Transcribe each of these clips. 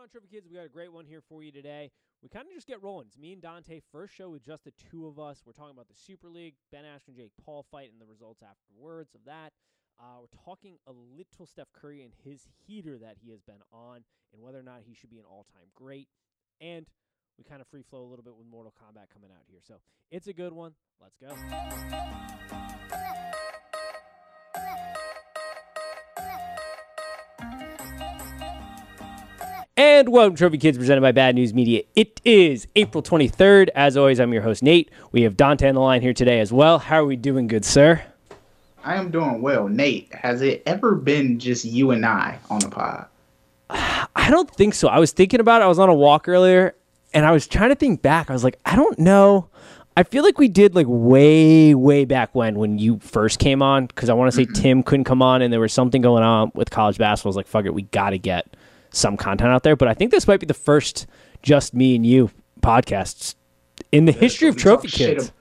on, Trophy Kids? We got a great one here for you today. We kind of just get rolling. It's me and Dante, first show with just the two of us. We're talking about the Super League, Ben Askren, Jake Paul fight, and the results afterwards of that. Uh, we're talking a little Steph Curry and his heater that he has been on, and whether or not he should be an all-time great. And we kind of free flow a little bit with Mortal Kombat coming out here. So it's a good one. Let's go. And welcome, Trophy Kids, presented by Bad News Media. It is April 23rd. As always, I'm your host, Nate. We have Dante on the line here today as well. How are we doing, good sir? I am doing well. Nate, has it ever been just you and I on the pod? I don't think so. I was thinking about it. I was on a walk earlier and I was trying to think back. I was like, I don't know. I feel like we did like way, way back when, when you first came on, because I want to say mm-hmm. Tim couldn't come on and there was something going on with college basketball. I was like, fuck it, we got to get some content out there. But I think this might be the first just me and you podcasts in the history of Trophy Kids.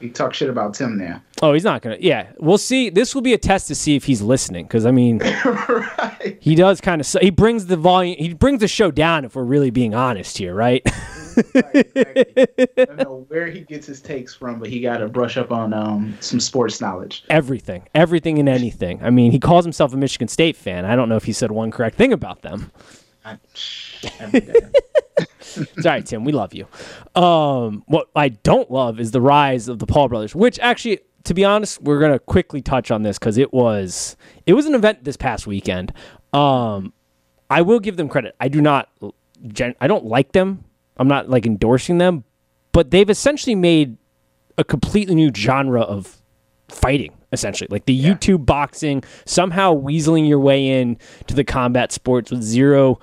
You talk shit about Tim there. Oh, he's not gonna. Yeah, we'll see. This will be a test to see if he's listening, because I mean, right. he does kind of. He brings the volume. He brings the show down. If we're really being honest here, right? exactly. I don't know where he gets his takes from, but he got to brush up on um, some sports knowledge. everything, everything, and anything. I mean, he calls himself a Michigan State fan. I don't know if he said one correct thing about them. I. It's all right, Tim. We love you. Um, what I don't love is the rise of the Paul brothers, which actually, to be honest, we're gonna quickly touch on this because it was it was an event this past weekend. Um, I will give them credit. I do not, gen- I don't like them. I'm not like endorsing them, but they've essentially made a completely new genre of fighting essentially. Like the youtube boxing somehow weaseling your way in to the combat sports with zero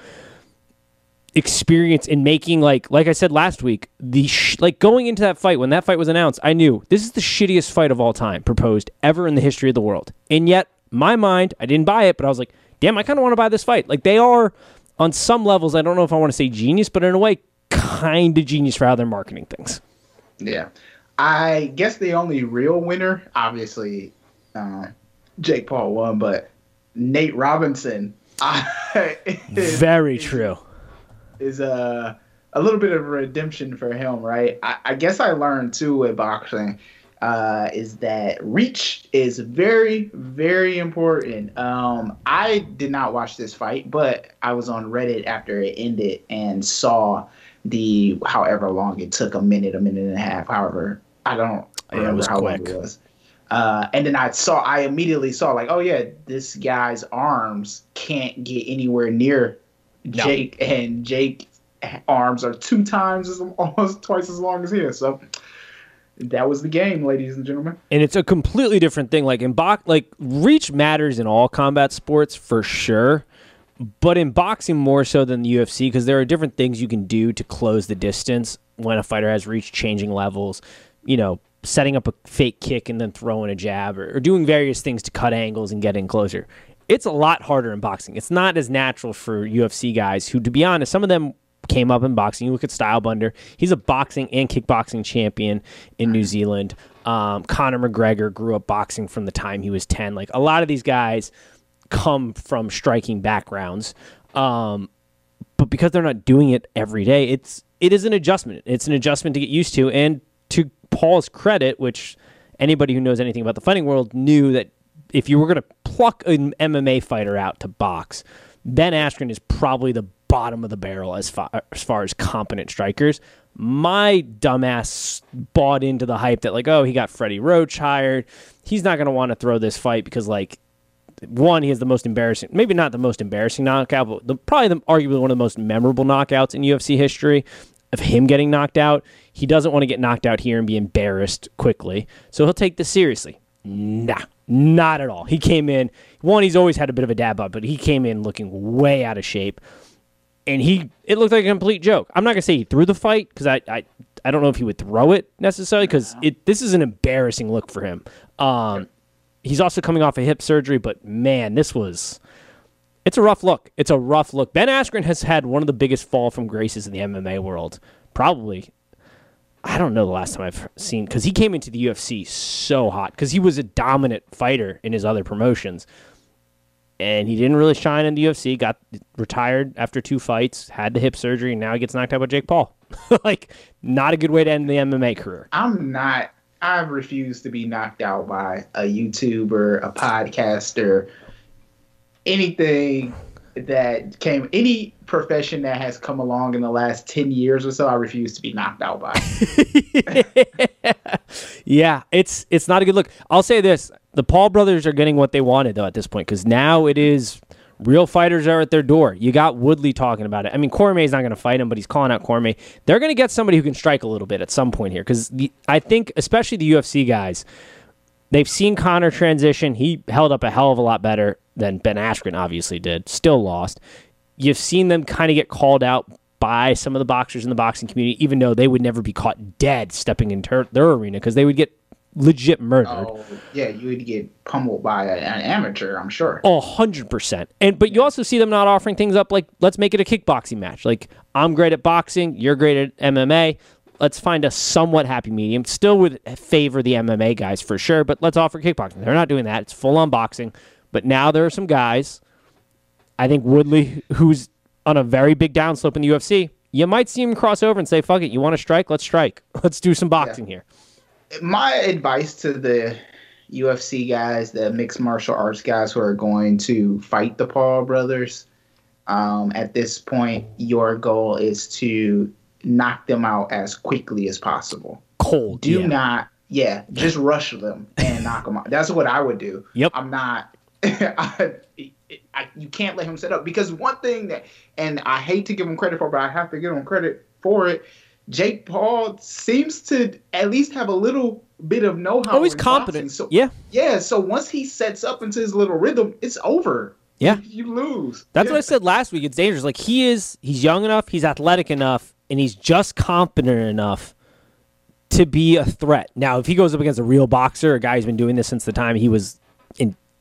experience in making like like I said last week the sh- like going into that fight when that fight was announced I knew this is the shittiest fight of all time proposed ever in the history of the world. And yet my mind I didn't buy it but I was like damn I kind of want to buy this fight. Like they are on some levels I don't know if I want to say genius but in a way kind of genius for how they're marketing things Yeah. I guess the only real winner, obviously, uh, Jake Paul won, but Nate Robinson I, is, very true is a a little bit of redemption for him, right? I, I guess I learned too with boxing uh, is that reach is very very important. Um, I did not watch this fight, but I was on Reddit after it ended and saw the however long it took a minute, a minute and a half, however I don't Yeah, it remember was how long it was. Uh, and then I saw, I immediately saw, like, oh yeah, this guy's arms can't get anywhere near No. Jake, and Jake arms are two times as almost twice as long as his. So that was the game, ladies and gentlemen. and it's a completely different thing. Like in box, like reach matters in all combat sports for sure, but in boxing more so than the UFC because there are different things you can do to close the distance when a fighter has reached changing levels. You know, setting up a fake kick and then throwing a jab, or, or doing various things to cut angles and get in closer. It's a lot harder in boxing. It's not as natural for UFC guys who, to be honest, some of them came up in boxing. You look at Stylebender; he's a boxing and kickboxing champion in New Zealand. Um, Conor McGregor grew up boxing from the time he was ten. Like a lot of these guys come from striking backgrounds, um, but because they're not doing it every day, it's it is an adjustment. It's an adjustment to get used to. And to Paul's credit, which anybody who knows anything about the fighting world knew that if you were going to pluck an MMA fighter out to box, Ben Askren is probably the bottom of the barrel as far as, far as competent strikers. My dumbass bought into the hype that like, oh, he got Freddie Roach hired. He's not going to want to throw this fight because like one, he has the most embarrassing, maybe not the most embarrassing knockout, but the, probably the, arguably one of the most memorable knockouts in UFC history of him getting knocked out. He doesn't want to get knocked out here and be embarrassed quickly, so he'll take this seriously. Nah, not at all. He came in. One, he's always had a bit of a dab up, but he came in looking way out of shape, and he it looked like a complete joke. I'm not gonna say he threw the fight because I, I I don't know if he would throw it necessarily because it this is an embarrassing look for him. Um, he's also coming off a hip surgery, but man, this was it's a rough look. It's a rough look. Ben Askren has had one of the biggest fall from graces in the MMA world. Probably, I don't know the last time I've seen because he came into the UFC so hot because he was a dominant fighter in his other promotions. and he didn't really shine in the UFC. Got retired after two fights, had the hip surgery, and now he gets knocked out by Jake Paul. like, not a good way to end the MMA career. I'm not. I refuse to be knocked out by a YouTuber, a podcaster, anything that came, any profession that has come along in the last 10 years or so, I refuse to be knocked out by. yeah, it's it's not a good look. I'll say this: the Paul brothers are getting what they wanted though at this point because now it is real fighters are at their door. You got Woodley talking about it. I mean, Cormier's not going to fight him, but he's calling out Cormier. They're going to get somebody who can strike a little bit at some point here because I think, especially the UFC guys, they've seen Conor transition. He held up a hell of a lot better than Ben Askren obviously did. Still lost. You've seen them kind of get called out by some of the boxers in the boxing community, even though they would never be caught dead stepping into their arena because they would get legit murdered. Oh, yeah, you would get pummeled by an amateur, I'm sure. Oh, 100%. And but you also see them not offering things up like let's make it a kickboxing match. Like I'm great at boxing, you're great at MMA. Let's find a somewhat happy medium. Still would favor the MMA guys for sure, but let's offer kickboxing. They're not doing that. It's full on boxing. But now there are some guys. I think Woodley, who's on a very big downslope in the UFC, you might see him cross over and say, "Fuck it, you want to strike? Let's strike. Let's do some boxing yeah. here." My advice to the UFC guys, the mixed martial arts guys who are going to fight the Paul brothers, um, at this point, your goal is to knock them out as quickly as possible. Cold. Do yeah. not, yeah, just rush them and knock them out. That's what I would do. Yep. I'm not I, I, you can't let him set up because one thing that, and I hate to give him credit for, but I have to give him credit for it. Jake Paul seems to at least have a little bit of know-how. Oh, he's competent. So yeah, yeah. So once he sets up into his little rhythm, it's over. Yeah, you, you lose. That's yeah. what I said last week. It's dangerous. Like he is, he's young enough, he's athletic enough, and he's just competent enough to be a threat. Now, if he goes up against a real boxer, a guy who's been doing this since the time he was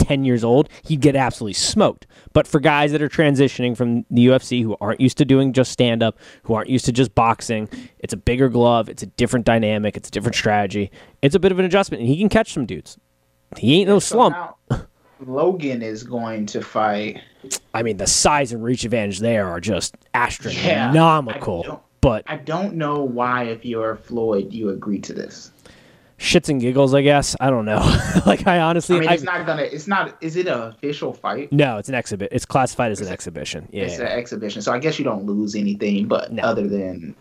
10 years old, he'd get absolutely smoked. But for guys that are transitioning from the UFC who aren't used to doing just stand up, who aren't used to just boxing, it's a bigger glove, it's a different dynamic, it's a different strategy. It's a bit of an adjustment, and he can catch some dudes. He ain't no so slump. Logan is going to fight. I mean, the size and reach advantage there are just astronomical. Yeah, I but I don't know why, if you're Floyd, you agree to this shits and giggles, I guess. I don't know. like I honestly, I mean, it's I, not gonna. It's not. Is it an official fight? No, it's an exhibit. It's classified as it's an a, exhibition. Yeah, it's an exhibition. So I guess you don't lose anything, but no. other than.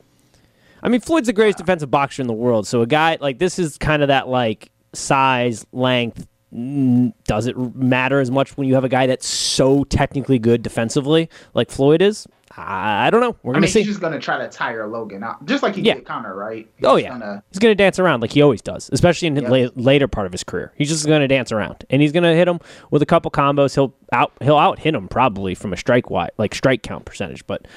I mean, Floyd's the greatest ah. defensive boxer in the world. So a guy like this is kind of that like size, length. Does it matter as much when you have a guy that's so technically good defensively like Floyd is? I don't know. We're gonna I mean, see. He's just gonna try to tire Logan out, just like he yeah. did Conor, right? He's oh yeah. Gonna... He's gonna dance around like he always does, especially in yep. the later part of his career. He's just gonna dance around, and he's gonna hit him with a couple combos. He'll out he'll out hit him probably from a strike wide like strike count percentage, but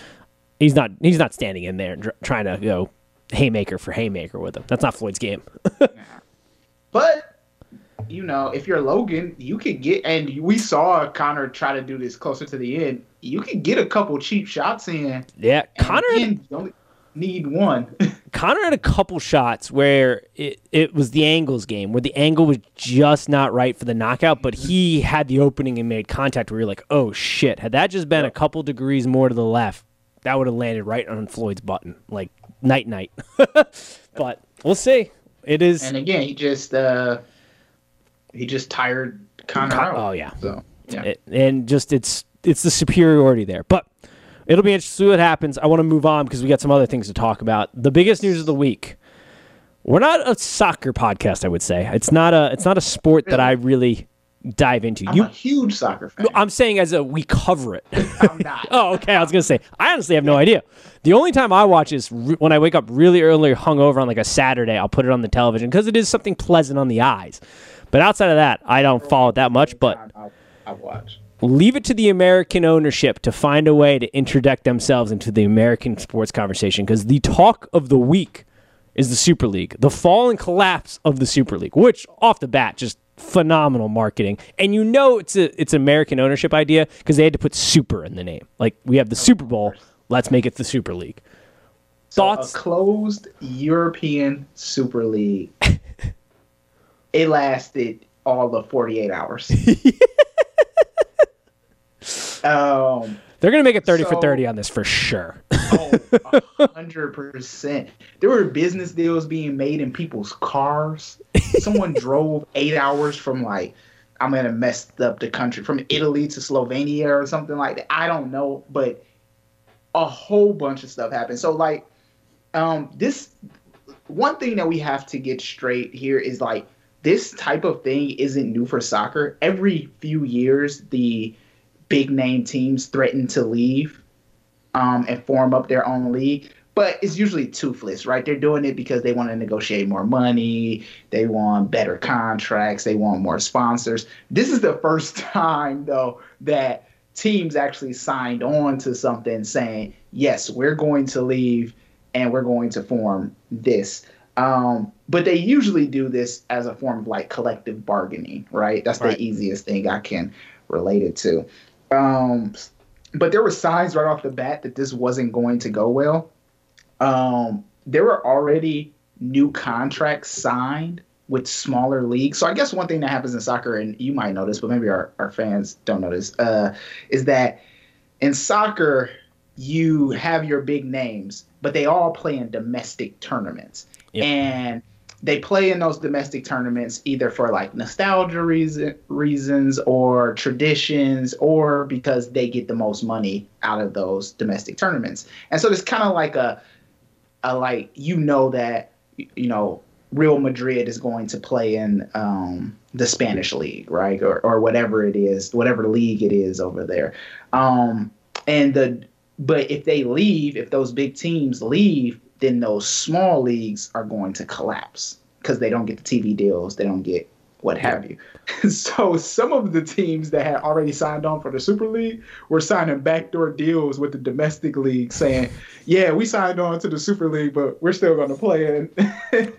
he's not he's not standing in there and dr- trying to go haymaker for haymaker with him. That's not Floyd's game. but you know, if you're Logan, you could get, and we saw Conor try to do this closer to the end. You could get a couple cheap shots in. Yeah, Conor. Again, you only need one. Conor had a couple shots where it, it was the angles game, where the angle was just not right for the knockout, but he had the opening and made contact where you're like, oh shit. Had that just been a couple degrees more to the left, that would have landed right on Floyd's button. Like, night night. but we'll see. It is. And again, he just. uh he just tired Conor Con- out. Oh yeah. So yeah, it, and just it's it's the superiority there, but. It'll be interesting to see what happens. I want to move on because we got some other things to talk about. The biggest news of the week. We're not a soccer podcast, I would say. It's not a it's not a sport that I really dive into. I'm you, a huge soccer fan. I'm saying as a we cover it. I'm not. oh, okay. I was gonna say I honestly have no idea. The only time I watch is re- when I wake up really early, hungover on like a Saturday. I'll put it on the television because it is something pleasant on the eyes. But outside of that, I don't follow it that much. But I watch. Leave it to the American ownership to find a way to interject themselves into the American sports conversation because the talk of the week is the Super League, the fall and collapse of the Super League, which off the bat just phenomenal marketing. And you know it's a it's American ownership idea because they had to put super in the name. Like we have the Super Bowl, let's make it the Super League. So Thoughts? A closed European Super League it lasted all of 48 hours. Um, They're gonna make it thirty So- for thirty on this for sure. Hundred percent. There were business deals being made in people's cars. Someone drove eight hours from like I'm gonna mess up the country from Italy to Slovenia or something like that. I don't know, but a whole bunch of stuff happened. So like, um, this one thing that we have to get straight here is like this type of thing isn't new for soccer. Every few years, the big name teams threaten to leave um, and form up their own league. But it's usually toothless, right? They're doing it because they want to negotiate more money, they want better contracts, they want more sponsors. This is the first time, though, that teams actually signed on to something saying, yes, we're going to leave and we're going to form this. Um, but they usually do this as a form of like collective bargaining, right? That's Right. the easiest thing I can relate it to. Um, but there were signs right off the bat that this wasn't going to go well. Um, there were already new contracts signed with smaller leagues. So I guess one thing that happens in soccer, and you might notice, but maybe our, our fans don't notice, uh, is that in soccer, you have your big names, but they all play in domestic tournaments. Yep. And they play in those domestic tournaments either for like nostalgia reason, reasons or traditions or because they get the most money out of those domestic tournaments. And so it's kind of like a, a like you know that you know Real Madrid is going to play in um, the Spanish league, right, or or whatever it is, whatever league it is over there. Um, and the but if they leave, if those big teams leave, then those small leagues are going to collapse because they don't get the TV deals, they don't get what have you. so some of the teams that had already signed on for the Super League were signing backdoor deals with the domestic league, saying, "Yeah, we signed on to the Super League, but we're still going to play in."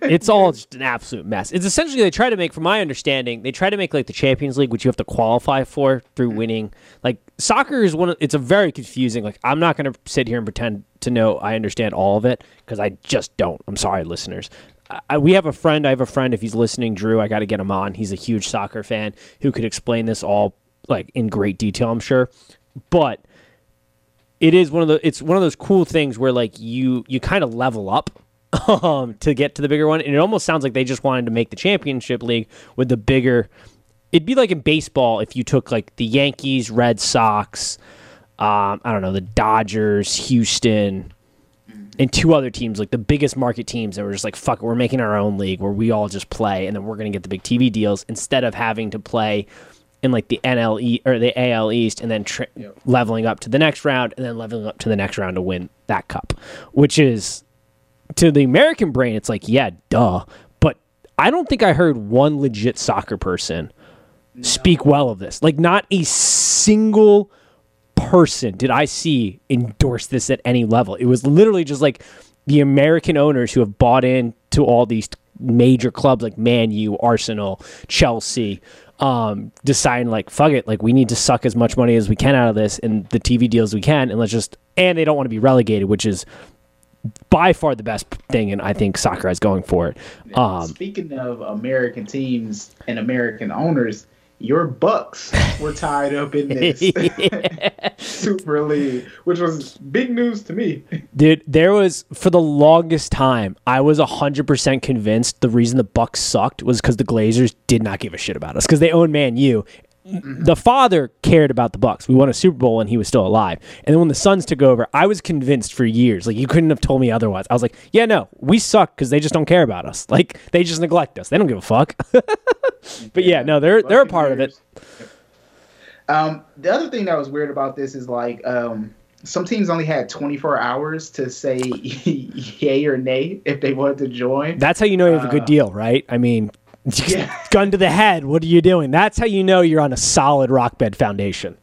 it's all just an absolute mess. It's essentially they try to make, from my understanding, they try to make like the Champions League, which you have to qualify for through mm-hmm. winning. Like soccer is one. Of, it's a very confusing. Like I'm not going to sit here and pretend to know I understand all of it because I just don't. I'm sorry, listeners. I, we have a friend. I have a friend. If he's listening, Drew, I got to get him on. He's a huge soccer fan who could explain this all like in great detail. I'm sure, but it is one of the. It's one of those cool things where like you you kind of level up um, to get to the bigger one. And it almost sounds like they just wanted to make the championship league with the bigger. It'd be like in baseball if you took like the Yankees, Red Sox, um, I don't know, the Dodgers, Houston, and two other teams, like the biggest market teams that were just like, fuck it, we're making our own league where we all just play and then we're going to get the big TV deals instead of having to play in like the NL E or the AL East and then tri- leveling up to the next round and then leveling up to the next round to win that cup, which is to the American brain, it's like, yeah, duh. But I don't think I heard one legit soccer person speak well of this. Like, not a single person did I see endorse this at any level. It was literally just like the American owners who have bought in to all these major clubs like Man U, Arsenal, Chelsea, um, deciding like fuck it, like we need to suck as much money as we can out of this and the TV deals we can, and let's just and they don't want to be relegated, which is by far the best thing, and I think soccer is going for it. Um, Speaking of American teams and American owners, your Bucs were tied up in this Super League, which was big news to me. Dude, there was for the longest time, I was hundred percent convinced the reason the Bucs sucked was because the Glazers did not give a shit about us because they own Man U. The father cared about the Bucs. We won a Super Bowl and he was still alive, and then when the sons took over, I was convinced for years. Like you couldn't have told me otherwise. I was like, yeah, no, we suck because they just don't care about us. Like they just neglect us. They don't give a fuck. but yeah, no, they're they're a part of it. Um, the other thing that was weird about this is like um, some teams only had 24 hours to say yay or nay if they wanted to join. That's how you know you have a good Uh, deal, right? I mean, Yeah. gun to the head. What are you doing? That's how you know you're on a solid rock bed foundation.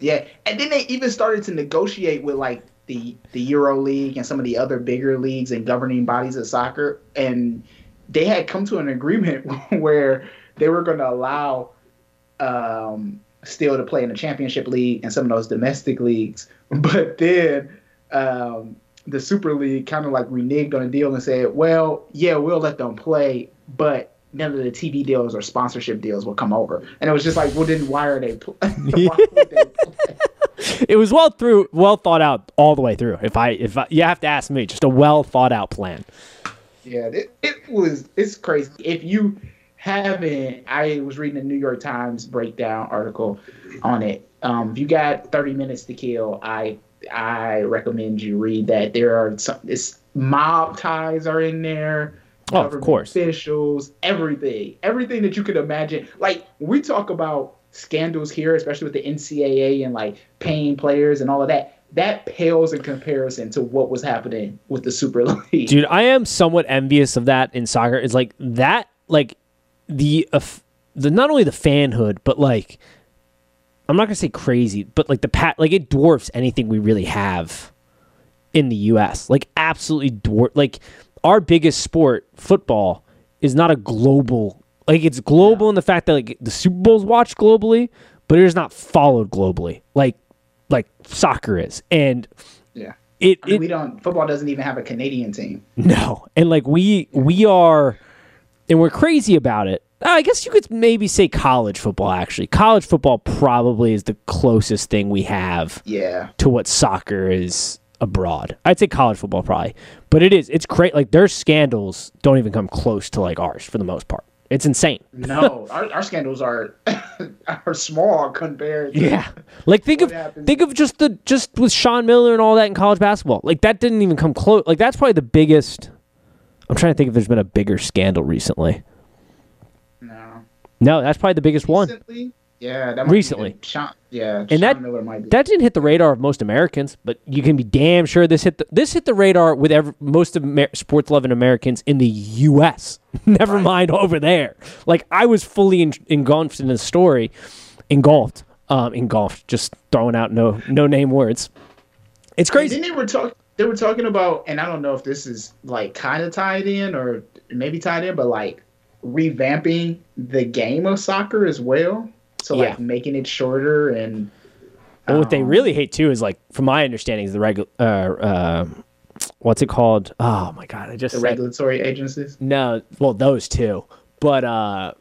Yeah, and then they even started to negotiate with like the the Euro League and some of the other bigger leagues and governing bodies of soccer, and they had come to an agreement where they were going to allow um, still to play in the Championship League and some of those domestic leagues, but then. Um, the Super League kind of like reneged on a deal and said, "Well, yeah, we'll let them play, but none of the TV deals or sponsorship deals will come over." And it was just like, "Well, then why are they? Pl- why they it was well through, well thought out all the way through. If I, if I, you have to ask me, just a well thought out plan. Yeah, it, it was. It's crazy. If you haven't, I was reading a New York Times breakdown article on it. Um, if you got 30 minutes to kill, I I recommend you read that. There are some. It's mob ties are in there. Oh, of course. Officials, everything, everything that you could imagine. Like we talk about scandals here, especially with the NCAA and like paying players and all of that. That pales in comparison to what was happening with the Super League. Dude, I am somewhat envious of that in soccer. It's like that, like the uh, the not only the fanhood, but like I'm not gonna say crazy, but like the pat, like it dwarfs anything we really have in the U.S. Like absolutely dwarf. Like our biggest sport, football, is not a global. Like it's global yeah. in the fact that like the Super Bowl's watched globally, but it is not followed globally. Like like soccer is, and yeah, it, I mean, it we don't. Football doesn't even have a Canadian team. No, and like we we are, and we're crazy about it. I guess you could maybe say college football. Actually, college football probably is the closest thing we have. Yeah. To what soccer is abroad. I'd say college football probably, but it is. It's great. Like their scandals don't even come close to like ours for the most part. It's insane. no, our, our scandals are are small compared. To yeah, like think of happens. think of just the just with Sean Miller and all that in college basketball. Like that didn't even come close. Like that's probably the biggest. I'm trying to think if there's been a bigger scandal recently. No. No, that's probably the biggest recently? one. Yeah, that recently. Sean, yeah, and that that didn't hit the radar of most Americans, but you can be damn sure this hit the, this hit the radar with every, most of Amer- sports loving Americans in the U.S. Never right. mind over there. Like I was fully in, engulfed in the story, engulfed, um, engulfed, just throwing out no no name words. It's crazy. And then they were talking. They were talking about, and I don't know if this is like kind of tied in or maybe tied in, but like revamping the game of soccer as well. So yeah. like making it shorter and. Well, what they um, really hate too is like, from my understanding, is the regular. Uh, uh, what's it called? Oh my god, I just the said, regulatory agencies. No, well those two, but uh,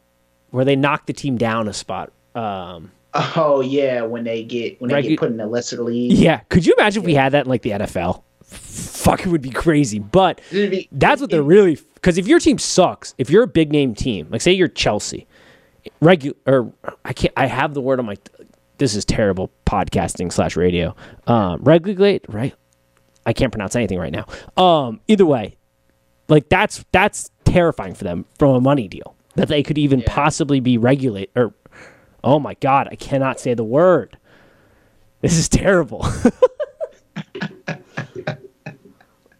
where they knock the team down a spot. Um, oh yeah, when they get when they regu- get put in a lesser league. Yeah, could you imagine yeah. if we had that in like the NFL? Fuck, it would be crazy. But be, that's what they're really because if your team sucks, if you're a big name team, like say you're Chelsea, regular or I can't I have the word on my this is terrible podcasting slash radio. Um regulate right I can't pronounce anything right now. Um either way, like that's that's terrifying for them from a money deal. That they could even yeah. possibly be regulate or oh my god, I cannot say the word. This is terrible.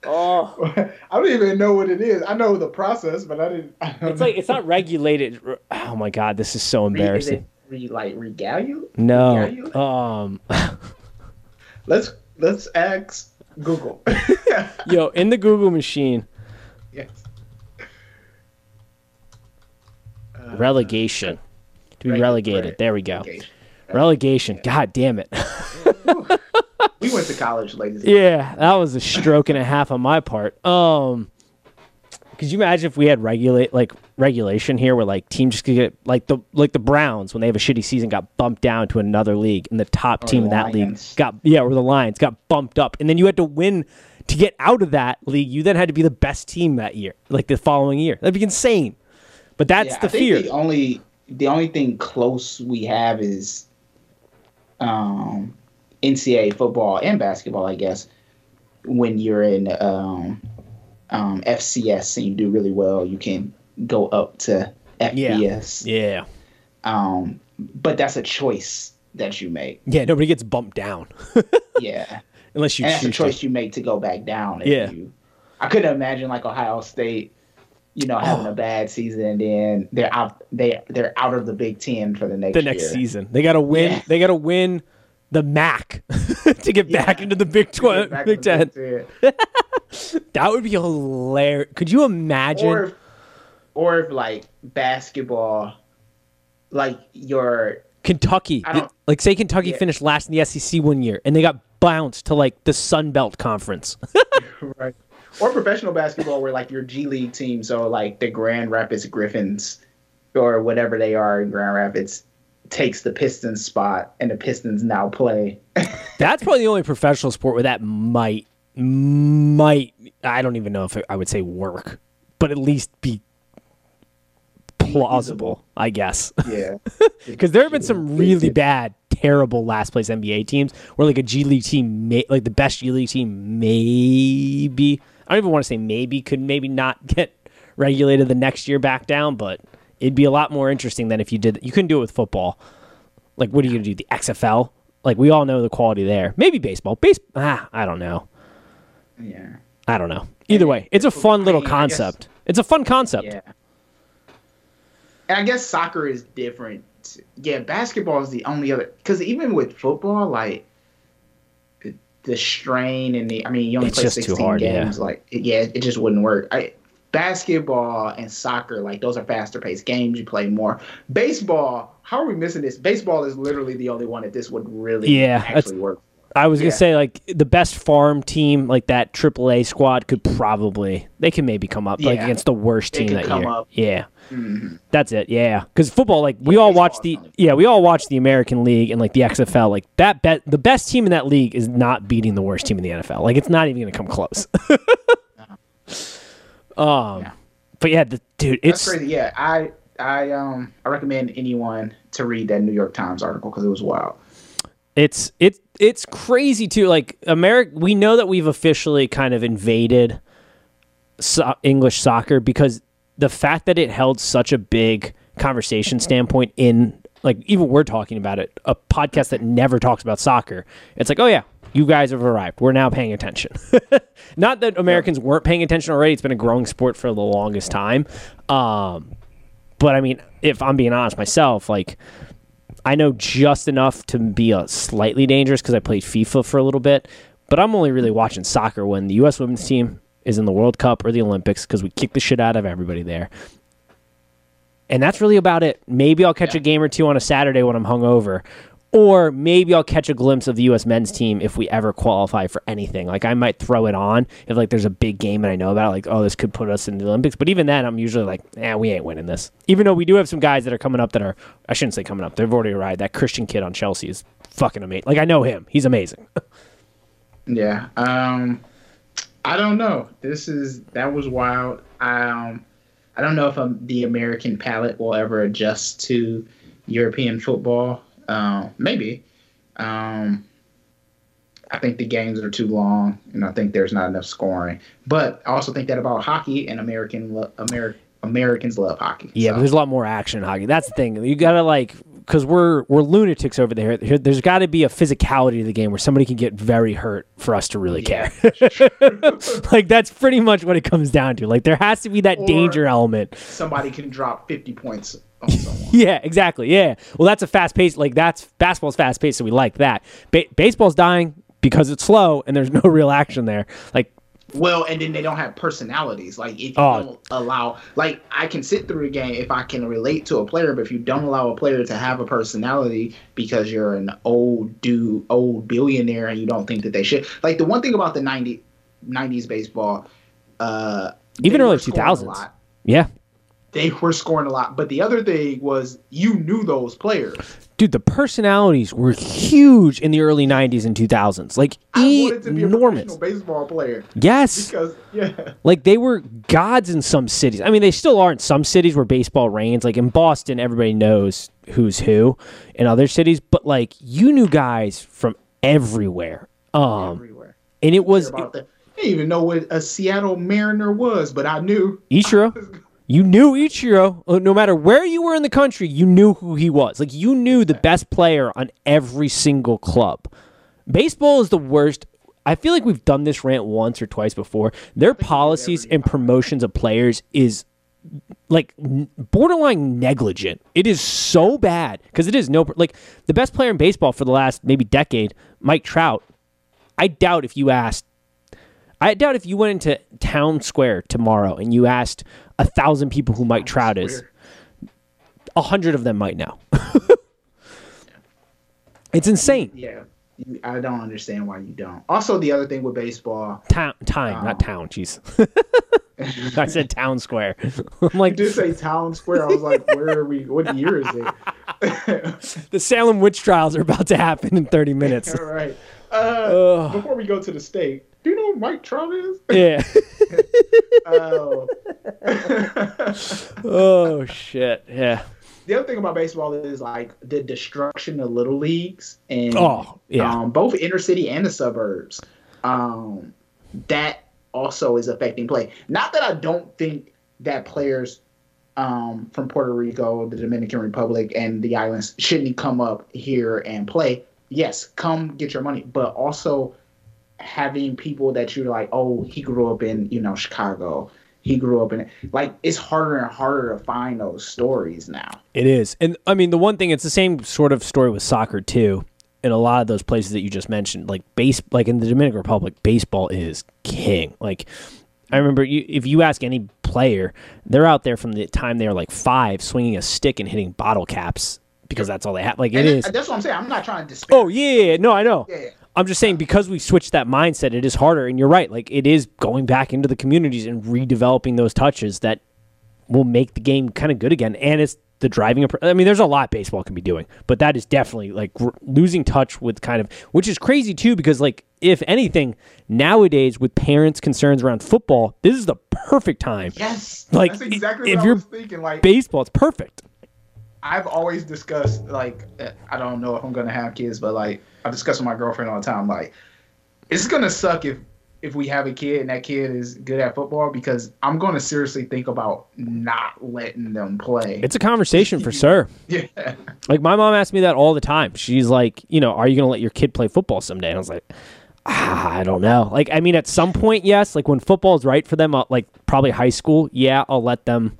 Oh, I don't even know what it is. I know the process, but I didn't. I it's like it's not regulated. Oh my god, this is so embarrassing. Re, re like regale you? No. Regale you? Um. let's let's ask Google. Yo, in the Google machine. Yes. Uh, relegation. To be relegated. Right. There we go. Relegation. relegation. God damn it. We went to college, ladies. Yeah, that was a stroke and a half on my part. Um, could you imagine if we had regulate like regulation here, where like teams just could get like the like the Browns when they have a shitty season got bumped down to another league, and the top or team the in that league got yeah, or the Lions got bumped up, and then you had to win to get out of that league. You then had to be the best team that year, like the following year. That'd be insane. But that's yeah, the fear. The only the only thing close we have is um NCAA football and basketball, I guess, when you're in um, um, FCS and you do really well, you can go up to FBS. Yeah. yeah. Um, but that's a choice that you make. Yeah, nobody gets bumped down. yeah. Unless you and that's a choice to. you make to go back down. yeah. You, I couldn't imagine like Ohio State, you know, having oh. a bad season and then they're out they they're out of the Big Ten for the next the next year. season. They gotta win yeah. they gotta win the MAC to get yeah. back into the Big Twelve, Big Ten. that would be hilarious. Could you imagine? Or if, or if like basketball, like your Kentucky, like say Kentucky yeah. finished last in the SEC one year, and they got bounced to like the Sun Belt Conference. right. Or professional basketball, where like your G League team, so like the Grand Rapids Griffins, or whatever they are in Grand Rapids, takes the Pistons spot, and the Pistons now play That's probably the only professional sport where that might might I don't even know if it, I would say work, but at least be plausible, I guess. Yeah. Because there have been some really bad, terrible last place NBA teams where like a G League team, may, like the best G League team, maybe I don't even want to say maybe could maybe not get regulated the next year back down, but it'd be a lot more interesting than if you did. You couldn't do it with football. Like, what are you gonna do? The XFL? Like, we all know the quality there. Maybe baseball. Base. Ah, I don't know. Yeah. I don't know. Either way, it's a fun little I mean, I guess- concept. It's a fun concept. Yeah. And I guess soccer is different. Yeah, basketball is the only other because even with football, like the- strain and the I mean, you only It's play just too sixteen hard, yeah. games. Like, yeah, it just wouldn't work. I, basketball and soccer, like those are faster paced games. You play more. Baseball. How are we missing this? Baseball is literally the only one that this would really Yeah, actually work. I was Yeah. gonna say like the best farm team, like that AAA squad, could probably they can maybe come up like against the worst They team could that come year. up. Yeah, Mhm. that's it. Yeah, because football, like we all watch the fun. yeah we all watch the American League and like the XFL. Like that bet the best team in that league is not beating the worst team in the NFL. Like it's not even gonna come close. um, Yeah. but yeah, the, dude, That's it's crazy. Yeah, I I um I recommend anyone to read that New York Times article because it was wild. It's it's it's crazy too. Like America, we know that we've officially kind of invaded so- English soccer because the fact that it held such a big conversation standpoint in like even we're talking about it, a podcast that never talks about soccer. It's like, oh yeah, you guys have arrived. We're now paying attention. Not that Americans weren't paying attention already. It's been a growing sport for the longest time. Um, but I mean, if I'm being honest myself, like I know just enough to be a slightly dangerous because I played FIFA for a little bit, but I'm only really watching soccer when the U.S. women's team is in the World Cup or the Olympics because we kick the shit out of everybody there. And that's really about it. Maybe I'll catch a game or two on a Saturday when I'm hungover, or maybe I'll catch a glimpse of the U.S. men's team if we ever qualify for anything. Like I might throw it on if like there's a big game and I know about it. Like oh, this could put us in the Olympics. But even then, I'm usually like, eh, we ain't winning this. Even though we do have some guys that are coming up that are I shouldn't say coming up. They've already arrived. That Christian kid on Chelsea is fucking amazing. Like I know him. He's amazing. Yeah. Um, I don't know. This is that was wild. Um, I don't know if um, the American palate will ever adjust to European football. Uh, maybe. Um, I think the games are too long, and I think there's not enough scoring. But I also think that about hockey, and American lo- Ameri- Americans love hockey. Yeah, but there's a lot more action in hockey. That's the thing. You gotta like because we're we're lunatics over there. There's got to be a physicality to the game where somebody can get very hurt for us to really Yeah. care. like that's pretty much what it comes down to. Like there has to be that Or- danger element. somebody can drop 50 points. Yeah, exactly. Yeah. Well, that's a fast pace. Like that's basketball's fast pace, so we like that. Ba- baseball's dying because it's slow and there's no real action there. Like Well, and then they don't have personalities. Like if you Oh. don't allow, like I can sit through a game if I can relate to a player, but if you don't allow a player to have a personality because you're an old dude, old billionaire, and you don't think that they should. Like the one thing about the 90, 90s baseball, uh, Even early a 2000s. yeah, They were scoring a lot, but the other thing was you knew those players. dude, the personalities were huge in the early '90s and 2000s. Like I wanted to be a enormous. professional baseball player Yes. because yeah, Like they were gods in some cities. I mean, they still are in some cities where baseball reigns. Like in Boston, everybody knows who's who. In other cities, but like you knew guys from everywhere. Um, everywhere. and it was I didn't even know what a Seattle Mariner was, but I knew. Ichiro. You knew Ichiro. Uh, No matter where you were in the country, you knew who he was. Like you knew the best player on every single club. Baseball is the worst. I feel like we've done this rant once or twice before. Their policies and promotions of players is like borderline negligent. It is so bad because it is no like the best player in baseball for the last maybe decade, Mike Trout. I doubt if you asked I doubt if you went into town square tomorrow and you asked a thousand people who Mike Trout is, a hundred of them might know. it's insane. Yeah, I don't understand why you don't. Also, the other thing with baseball, Town, time, not um, town. Jeez, I said town square. I'm you like did say town square. I was like, where are we? What year is it? the Salem witch trials are about to happen in 30 minutes. All right. Uh, before we go to the state, do you know who Mike Trout is? Yeah. Oh. oh shit. Yeah. the other thing about baseball is like the destruction of little leagues and Oh, yeah. um, both inner city and the suburbs. Um, that also is affecting play. Not that I don't think that players um, from Puerto Rico, the Dominican Republic, and the islands shouldn't come up here and play. Yes, come get your money, but also having people that you're like, oh, he grew up in you know Chicago. He grew up in like it's harder and harder to find those stories now. It is. And I mean, the one thing, it's the same sort of story with soccer, too. In a lot of those places that you just mentioned, like base, like in the Dominican Republic, baseball is king. Like, I remember you, if you ask any player, they're out there from the time they're like five, swinging a stick and hitting bottle caps because that's all they have. Like, it And is. That's what I'm saying. I'm not trying to disparage. Oh yeah, yeah, yeah. no, I know. Yeah, yeah. I'm just saying because we switched that mindset, it is harder. And you're right, like it is going back into the communities and redeveloping those touches that will make the game kind of good again. And it's the driving. I mean, there's a lot baseball can be doing, but that is definitely like r- losing touch with kind of, which is crazy too, because like if anything, nowadays with parents' concerns around football, this is the perfect time. Yes, Like, that's exactly if what I you're thinking. Like Baseball, it's perfect. I've always discussed, like I don't know if I'm gonna have kids, but like I discuss with my girlfriend all the time. Like it's gonna suck if if we have a kid and that kid is good at football because I'm gonna seriously think about not letting them play. It's a conversation for sure. yeah, Like my mom asked me that all the time. She's like, you know, are you going to let your kid play football someday? And I was like, ah, I don't know. Like, I mean, at some point, yes. Like when football is right for them, uh, like probably high school, yeah, I'll let them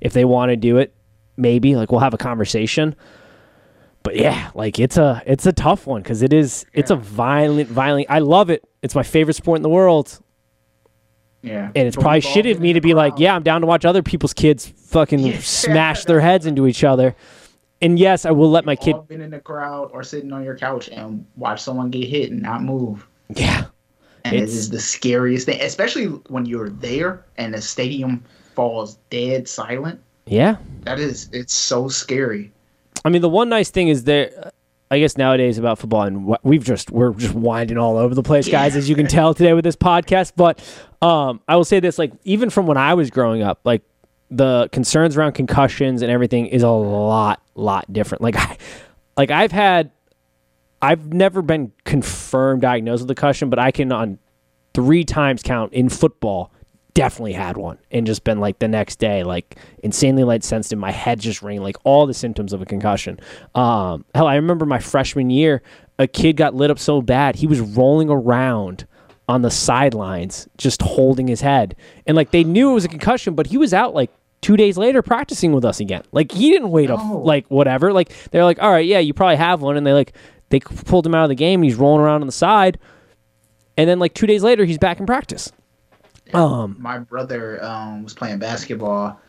if they want to do it. Maybe like we'll have a conversation. But yeah, like it's a it's a tough one because it is it's a violent violent. I love it. It's my favorite sport in the world, yeah. and it's probably shitty of me to be like, yeah, I'm down to watch other people's kids fucking Yeah. smash their heads into each other. And yes, I will let my kid. been in the crowd or sitting on your couch and watch someone get hit and not move. Yeah, And it It's- is the scariest thing, especially when you're there and the stadium falls dead silent. Yeah. That is, it's so scary. I mean, the one nice thing is there. I guess nowadays about football, and we've just we're just winding all over the place, guys, as you can tell today with this podcast. But um, I will say this: like even from when I was growing up, like the concerns around concussions and everything is a lot, lot different. Like I, like I've had, I've never been confirmed diagnosed with a concussion, but I can on three times count in football definitely had one and just been like the next day like insanely light sensitive. My head just ringing like all the symptoms of a concussion. Um hell i remember my freshman year a kid got lit up so bad he was rolling around on the sidelines just holding his head. And like they knew it was a concussion but he was out like two days later practicing with us again. Like he didn't wait up No. like whatever. Like they're like all right yeah you probably have one. And they like they pulled him out of the game. And he's rolling around on the side. And then like two days later he's back in practice um My brother um, was playing basketball,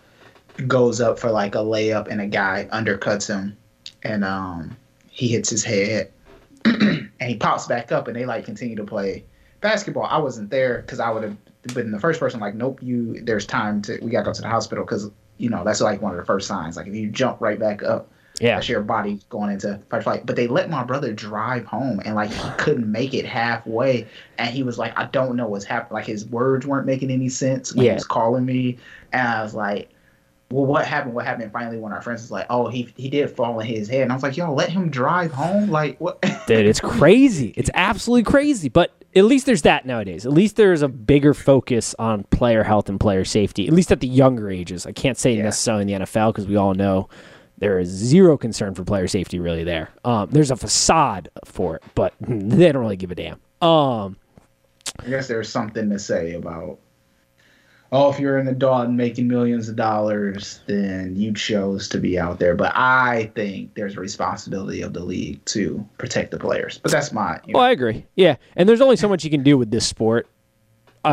goes up for like a layup, and a guy undercuts him, and um, he hits his head, and he pops back up, and they like continue to play basketball. I wasn't there because I would have been the first person like, nope, you. There's time to. We gotta go to the hospital because you know that's like one of the first signs. Like if you jump right back up, yeah that's your body going into fight flight. But they let my brother drive home, and like he couldn't make it halfway, and he was like, "I don't know what's happening." Like his words weren't making any sense when Yeah. he was calling me, and I was like, "Well, what happened? What happened?" And finally, one of our friends was like, "Oh, he he did fall in his head," and I was like, "Yo, let him drive home." Like what? Dude, it's crazy. It's absolutely crazy. But at least there's that nowadays. At least there's a bigger focus on player health and player safety, at least at the younger ages. I can't say Yeah. necessarily in the NFL because we all know there is zero concern for player safety really there. Um, there's a facade for it, but they don't really give a damn. Um, I guess there's something to say about. Oh, if you're an adult and making millions of dollars, then you chose to be out there. But I think there's a responsibility of the league to protect the players. But that's my. You know, well, I agree. Yeah. And there's only so much you can do with this sport.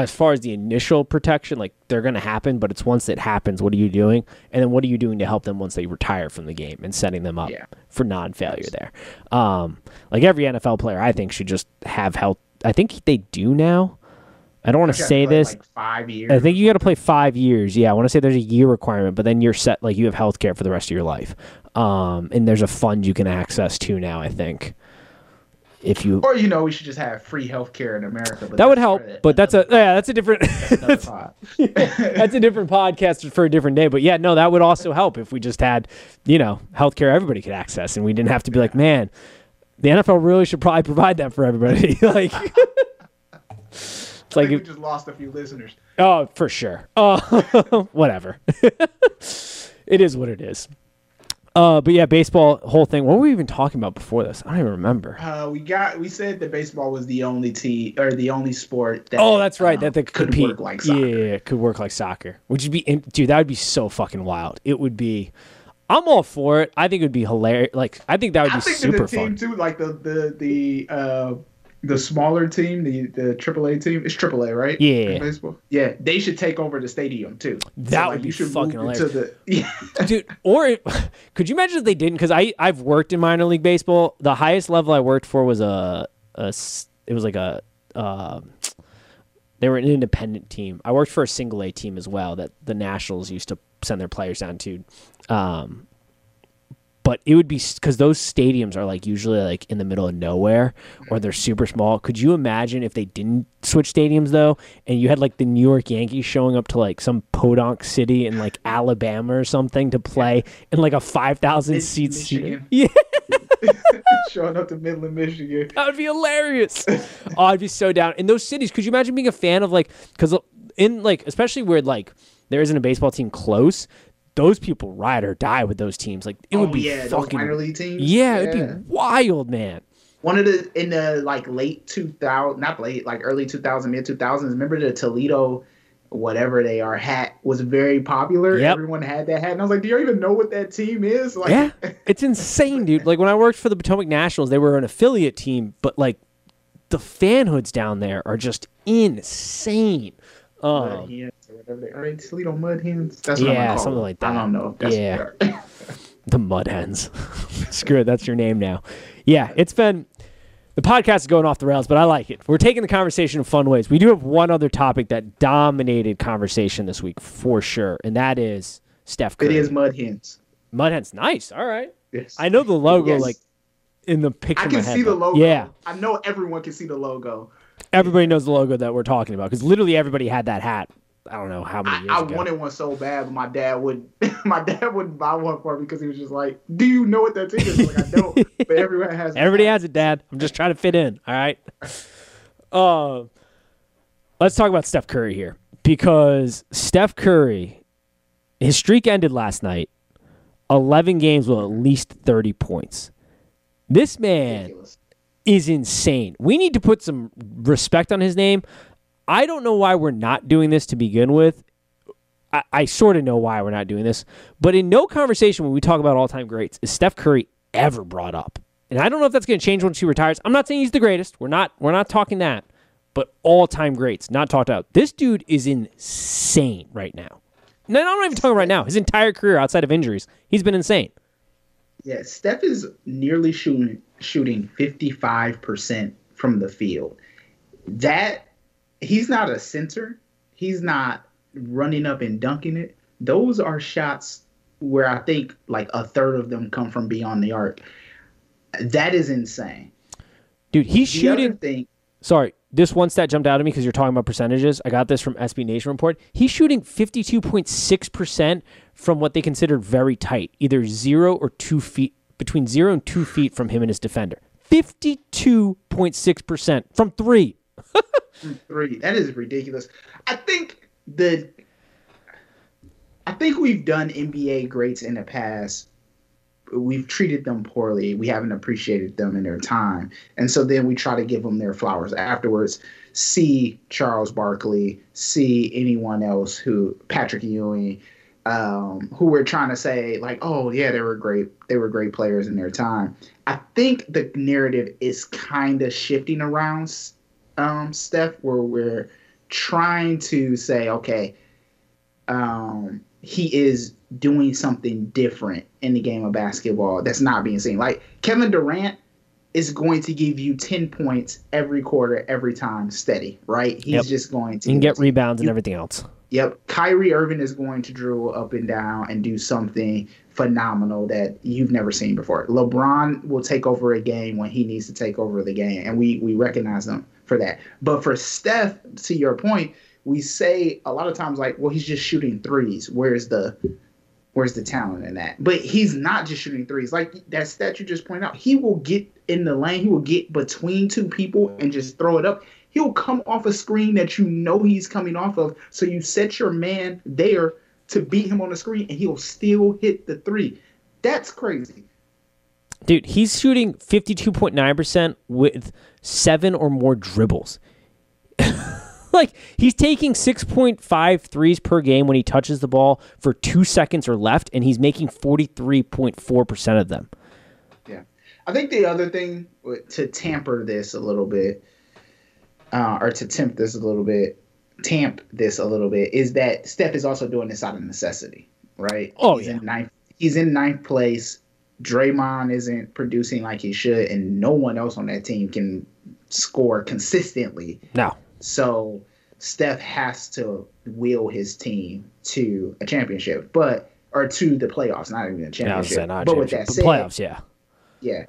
As far as the initial protection, like they're going to happen, but it's once it happens, what are you doing? And then what are you doing to help them once they retire from the game and setting them up Yeah. for non failure there? Um, like every NFL player, I think, should just have health. I think they do now. I don't want to say this. Like five years. I think you got to play five years. Yeah, I want to say there's a year requirement, but then you're set. Like you have health care for the rest of your life. Um, and there's a fund you can access to now. I think. If you Or you know, we should just have free healthcare in America. But that would help, but that's a yeah, that's a different that's, that's a different podcast for a different day. But yeah, no, that would also help if we just had, you know, healthcare everybody could access, and we didn't have to be like, man, the NFL really should probably provide that for everybody. like, it's like, we just lost a few listeners. oh, for sure. Oh, whatever. it is what it is. Uh, but yeah, baseball whole thing. What were we even talking about before this? I don't even remember. Uh, we got we said that baseball was the only team or the only sport that Oh, that's right. um, that they could compete. work like yeah, soccer. yeah, yeah, could work like soccer. Which would be, dude, that would be so fucking wild. It would be. I'm all for it. I think it would be hilarious. Like, I think that would be super the team fun. too, like the the the uh the smaller team, the the AAA team, it's AAA, right? Yeah. In baseball. Yeah, they should take over the stadium too. That would like, be you should fucking to the yeah. dude. Or it, could you imagine if they didn't? Because I I've worked in minor league baseball. The highest level I worked for was a a it was like a uh, they were an independent team. I worked for a single A team as well that the Nationals used to send their players down to. Um, but it would be because those stadiums are like usually like in the middle of nowhere or they're super small. Could you imagine if they didn't switch stadiums though, and you had like the New York Yankees showing up to like some podunk city in like Alabama or something to play in like a five thousand seat stadium? Yeah, Showing up to Midland, Michigan. that would be hilarious. oh, I'd be so down. In those cities, could you imagine being a fan of like because uh, in like especially where like there isn't a baseball team close. Those people ride or die with those teams. Like it would oh be yeah, those fucking minor league teams. yeah, it'd be wild, man. One of the in the like late two thousand, not late, like early two thousand, mid two thousands. Remember the Toledo, whatever they are, hat was very popular. Yep. Everyone had that hat, and I was like, do you even know what that team is? Like, Yeah, it's insane, dude. Like when I worked for the Potomac Nationals, they were an affiliate team, but like the fanhoods down there are just insane. Mud Um, Hens or whatever they are. they Toledo Mud Hens? That's what Yeah, something them. like I don't know. Yeah. what they are. the Mud Hens. Screw it, that's your name now. Yeah, it's been the podcast is going off the rails, but I like it. We're taking the conversation in fun ways. We do have one other topic that dominated conversation this week for sure, and that is Steph it Curry. is Mud Hens. Mud Hens. Nice. All right. Yes. I know the logo Yes. like in the picture. I can head, see the logo. Yeah. I know everyone can see the logo. Everybody knows the logo that we're talking about because literally everybody had that hat. I don't know how many I, years I ago. wanted one so bad, but my dad would. my dad wouldn't buy one for me because he was just like, "Do you know what that is?" Like I don't, but everyone has. Everybody has it, Dad. I'm just trying to fit in. All right. Uh, let's talk about Steph Curry here because Steph Curry, his streak ended last night. 11 games with at least 30 points. This man Ridiculous. Is insane. We need to put some respect on his name. I don't know why we're not doing this to begin with. I, I sort of know why we're not doing this, but in no conversation when we talk about all time greats is Steph Curry ever brought up. And I don't know if that's going to change once he retires. I'm not saying he's the greatest. We're not. We're not talking that. But all time greats, not talked about. This dude is insane right now. No, I'm not even talking right now. His entire career outside of injuries, he's been insane. Yeah, Steph is nearly shooting shooting fifty five percent from the field. That he's not a center. He's not running up and dunking it. Those are shots where I think like a third of them come from beyond the arc. That is insane. Dude, he's The shooting. thing, sorry, this one stat jumped out at me because you're talking about percentages. I got this from SB Nation report. He's shooting 52.6% from what they considered very tight, either zero or two feet, between zero and two feet from him and his defender. 52.6% from three. three. That is ridiculous. I think the I think we've done NBA greats in the past. We've treated them poorly. We haven't appreciated them in their time. And so then we try to give them their flowers afterwards. See Charles Barkley, see anyone else who Patrick Ewing, um, who we're trying to say like, oh yeah, they were great. They were great players in their time. I think the narrative is kind of shifting around um, Steph, where we're trying to say, okay, um, he is doing something different in the game of basketball that's not being seen. Like Kevin Durant is going to give you 10 points every quarter, every time, steady, right? He's Yep. just going to get to you. rebounds and everything else. Yep. Kyrie Irving is going to dribble up and down and do something phenomenal that you've never seen before. LeBron will take over a game when he needs to take over the game, and we we recognize them for that. But for Steph, to your point, we say a lot of times like, well, he's just shooting threes. Where's the where's the talent in that? But he's not just shooting threes. Like that stat you just pointed out, he will get in the lane, he will get between two people and just throw it up. He'll come off a screen that you know he's coming off of. So you set your man there to beat him on the screen and he'll still hit the three. That's crazy. Dude, he's shooting 52.9% with seven or more dribbles. like, he's taking 6.5 threes per game when he touches the ball for two seconds or left, and he's making 43.4% of them. Yeah. I think the other thing to tamper this a little bit, uh, or to tempt this a little bit, tamp this a little bit, is that Steph is also doing this out of necessity, right? Oh, he's yeah. In ninth, he's in ninth place. Draymond isn't producing like he should, and no one else on that team can score consistently. No. So Steph has to wheel his team to a championship, but or to the playoffs, not even a championship. Yeah, not but with that said, playoffs, yeah. yeah,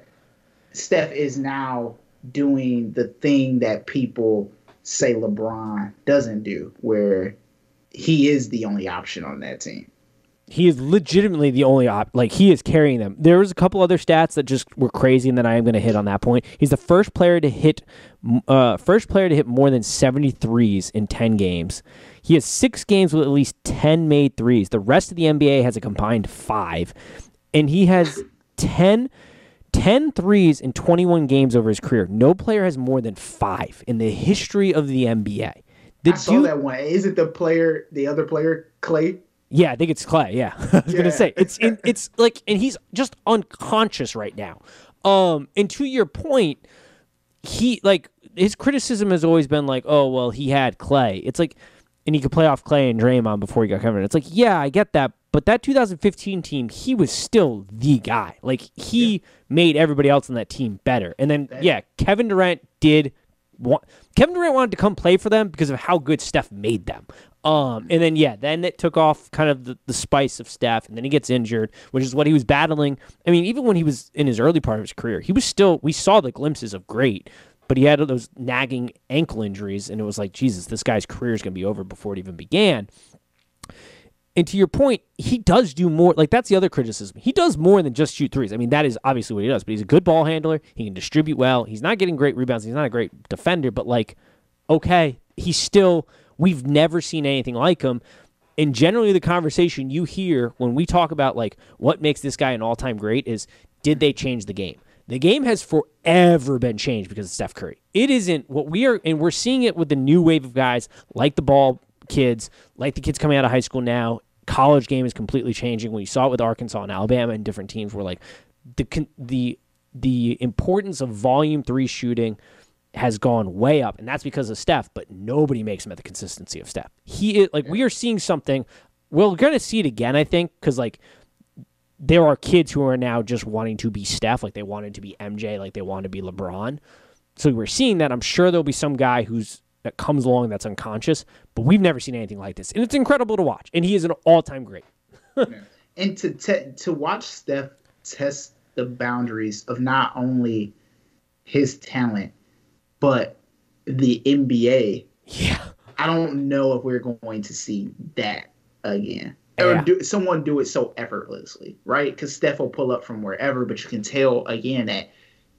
Steph is now doing the thing that people say LeBron doesn't do, where he is the only option on that team. He is legitimately the only op. Like he is carrying them. There was a couple other stats that just were crazy, and then I am going to hit on that point. He's the first player to hit, uh, first player to hit more than seventy threes in ten games. He has six games with at least ten made threes. The rest of the NBA has a combined five, and he has 10, 10 threes in twenty one games over his career. No player has more than five in the history of the NBA. I saw that one. Is it the player, the other player, Clay? Yeah, I think it's Clay. Yeah, I was Yeah. gonna say it's in, it's like, and he's just unconscious right now. Um, and to your point, he like his criticism has always been like, oh well, he had Clay. It's like, and he could play off Clay and Draymond before he got Kevin. It's like, yeah, I get that, but that 2015 team, he was still the guy. Like he made everybody else on that team better. And then yeah, Kevin Durant did. Want, Kevin Durant wanted to come play for them because of how good Steph made them. Um, and then yeah, then it took off kind of the, the spice of Steph, and then he gets injured, which is what he was battling. I mean, even when he was in his early part of his career, he was still we saw the glimpses of great, but he had those nagging ankle injuries, and it was like Jesus, this guy's career is going to be over before it even began. And to your point, he does do more. Like that's the other criticism. He does more than just shoot threes. I mean, that is obviously what he does. But he's a good ball handler. He can distribute well. He's not getting great rebounds. He's not a great defender. But like, okay, he's still. We've never seen anything like him. And generally, the conversation you hear when we talk about like what makes this guy an all-time great is did they change the game? The game has forever been changed because of Steph Curry. It isn't what we are, and we're seeing it with the new wave of guys like the ball kids, like the kids coming out of high school now. College game is completely changing. We saw it with Arkansas and Alabama and different teams where like the con- the the importance of volume three shooting has gone way up, and that's because of Steph. But nobody makes him at the consistency of Steph. He is like we are seeing something. We're gonna see it again, I think, because like there are kids who are now just wanting to be Steph, like they wanted to be MJ, like they want to be LeBron. So we're seeing that. I'm sure there'll be some guy who's that comes along that's unconscious, but we've never seen anything like this, and it's incredible to watch. And he is an all-time great. and to te- to watch Steph test the boundaries of not only his talent but the NBA. Yeah, I don't know if we're going to see that again. Yeah. Or do, someone do it so effortlessly, right? Because Steph will pull up from wherever, but you can tell again that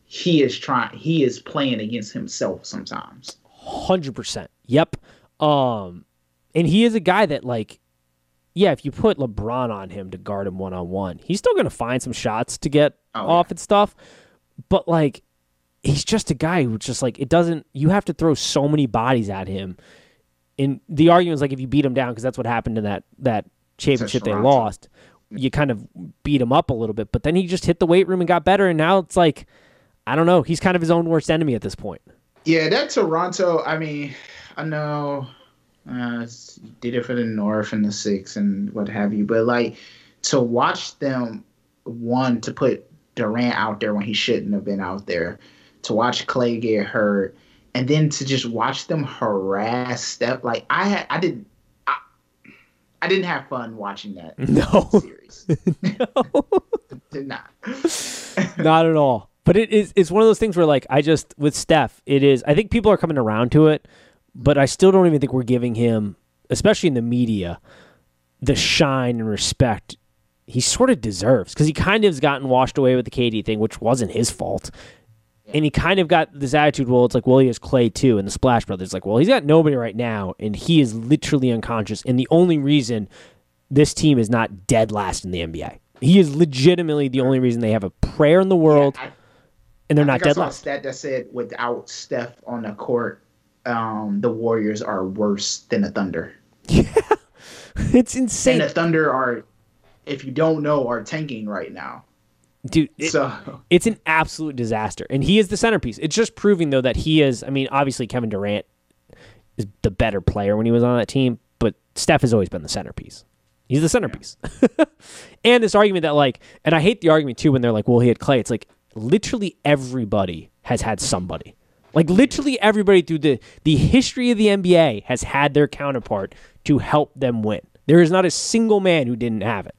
he is trying. He is playing against himself sometimes. hundred percent. Yep. Um, and he is a guy that like, yeah, if you put LeBron on him to guard him one on one, he's still gonna find some shots to get Oh, yeah. off and stuff. But like, he's just a guy who just like it doesn't. You have to throw so many bodies at him. And the argument is like if you beat him down because that's what happened in that that championship they lost. You kind of beat him up a little bit, but then he just hit the weight room and got better. And now it's like, I don't know. He's kind of his own worst enemy at this point. Yeah, that Toronto. I mean, I know uh, did it for the North and the Six and what have you, but like to watch them, one to put Durant out there when he shouldn't have been out there, to watch Clay get hurt, and then to just watch them harass Steph. Like I had, I did. I, didn't have fun watching that No. series. no. Did not. Not at all. But it is it's one of those things where like I just with Steph, it is I think people are coming around to it, but I still don't even think we're giving him, especially in the media, the shine and respect he sort of deserves because he kind of has gotten washed away with the KD thing, which wasn't his fault. And he kind of got this attitude, well, it's like, well, he has Clay too, and the Splash Brothers. Like, well, he's got nobody right now, and he is literally unconscious. And the only reason this team is not dead last in the NBA, he is legitimately the only reason they have a prayer in the world, I, and they're I not I dead a last. stat that said without Steph on the court, um, the Warriors are worse than the Thunder. Yeah, It's insane, And the Thunder are, if you don't know, are tanking right now. Dude. it- so it's an absolute disaster. And he is the centerpiece. It's just proving though that he is I mean, obviously Kevin Durant is the better player when he was on that team, but Steph has always been the centerpiece. He's the centerpiece. and this argument that like and I hate the argument too when they're like, well, he had Clay. It's like literally everybody has had somebody. Like literally everybody through the the history of the NBA has had their counterpart to help them win. There is not a single man who didn't have it.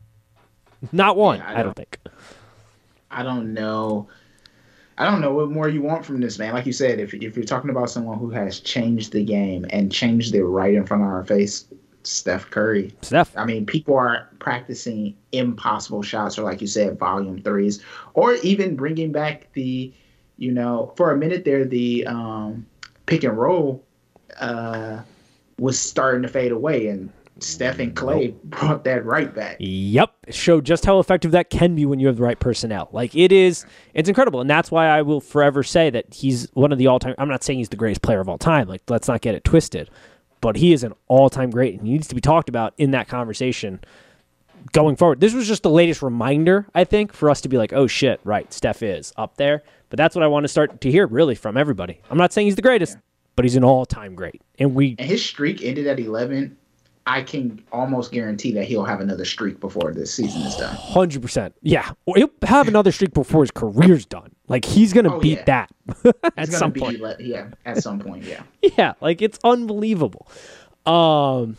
Not one, Yeah, I I don't- think. I don't know. I don't know what more you want from this man. Like you said, if if you're talking about someone who has changed the game and changed it right in front of our face, Steph Curry. Steph. I mean, people are practicing impossible shots, or like you said, volume threes, or even bringing back the, you know, for a minute there, the um, pick and roll uh, was starting to fade away, and Steph and Clay brought that right back. Yep, show just how effective that can be when you have the right personnel. Like it is, it's incredible, and that's why I will forever say that he's one of the all-time. I'm not saying he's the greatest player of all time. Like let's not get it twisted, but he is an all-time great, and he needs to be talked about in that conversation going forward. This was just the latest reminder, I think, for us to be like, oh shit, right, Steph is up there. But that's what I want to start to hear really from everybody. I'm not saying he's the greatest, but he's an all-time great, and we And his streak ended at 11. I can almost guarantee that he'll have another streak before this season is done. Hundred percent. Yeah, he'll have another streak before his career's done. Like he's gonna Oh, beat yeah. that at some be point. yeah, at some point, yeah. Yeah, like it's unbelievable. Um,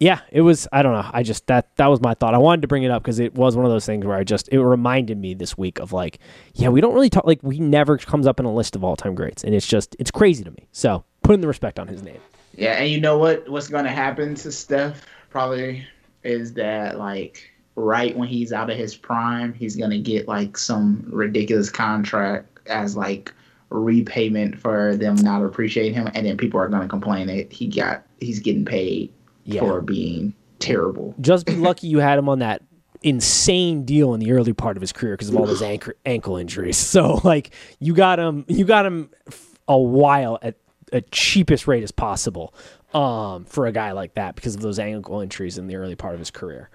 yeah, it was. I don't know. I just that that was my thought. I wanted to bring it up because it was one of those things where I just it reminded me this week of like, yeah, we don't really talk like we never comes up in a list of all time greats, and it's just it's crazy to me. So putting the respect on his name. Yeah, and you know what? What's gonna happen to Steph probably is that like right when he's out of his prime, he's gonna get like some ridiculous contract as like repayment for them not appreciating him, and then people are gonna complain that he got he's getting paid Yeah. for being terrible. Just be lucky you had him on that insane deal in the early part of his career because of all those ankle ankle injuries. So like you got him, you got him a while at a cheapest rate as possible um, for a guy like that because of those ankle injuries in the early part of his career.